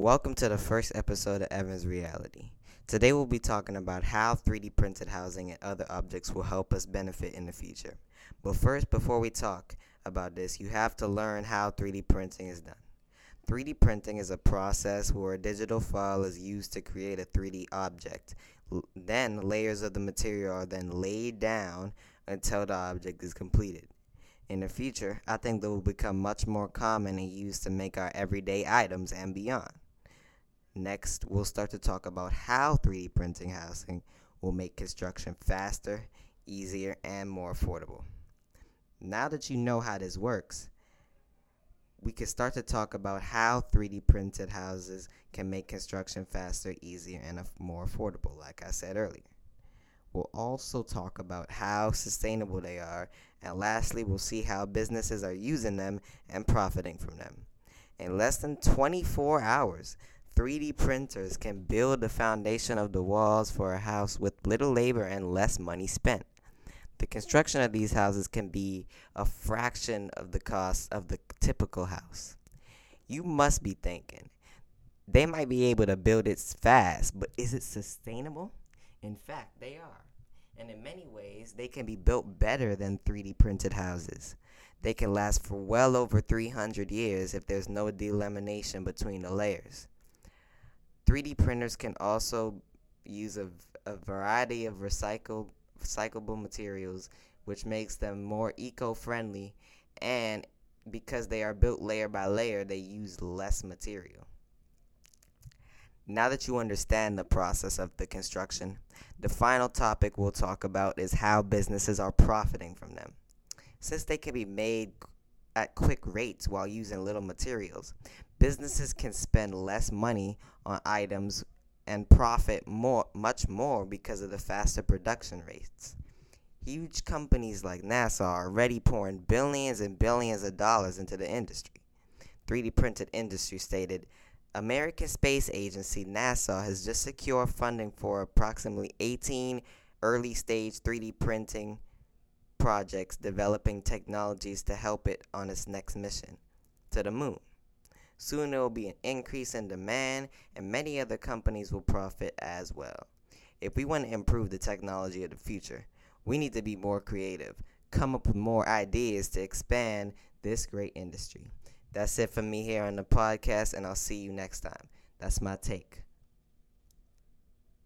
welcome to the first episode of Evans Reality. Today we'll be talking about how 3D printed housing and other objects will help us benefit in the future. But first, before we talk about this, you have to learn how 3D printing is done. 3D printing is a process where a digital file is used to create a 3D object. Then, layers of the material are then laid down until the object is completed. In the future, I think they will become much more common and used to make our everyday items and beyond. Next, we'll start to talk about how 3D printing housing will make construction faster, easier, and more affordable. Now that you know how this works, we can start to talk about how 3D printed houses can make construction faster, easier, and more affordable, like I said earlier. We'll also talk about how sustainable they are, and lastly, we'll see how businesses are using them and profiting from them. In less than 24 hours, 3D printers can build the foundation of the walls for a house with little labor and less money spent. The construction of these houses can be a fraction of the cost of the typical house. You must be thinking, they might be able to build it fast, but is it sustainable? In fact, they are. And in many ways, they can be built better than 3D printed houses. They can last for well over 300 years if there's no delamination between the layers. 3D printers can also use a, a variety of recycled, recyclable materials, which makes them more eco friendly. And because they are built layer by layer, they use less material. Now that you understand the process of the construction, the final topic we'll talk about is how businesses are profiting from them. Since they can be made at quick rates while using little materials, businesses can spend less money on items and profit more much more because of the faster production rates. Huge companies like NASA are already pouring billions and billions of dollars into the industry. 3D printed industry stated American Space Agency NASA has just secured funding for approximately 18 early stage 3D printing projects developing technologies to help it on its next mission to the moon. Soon there will be an increase in demand, and many other companies will profit as well. If we want to improve the technology of the future, we need to be more creative, come up with more ideas to expand this great industry. That's it for me here on the podcast, and I'll see you next time. That's my take.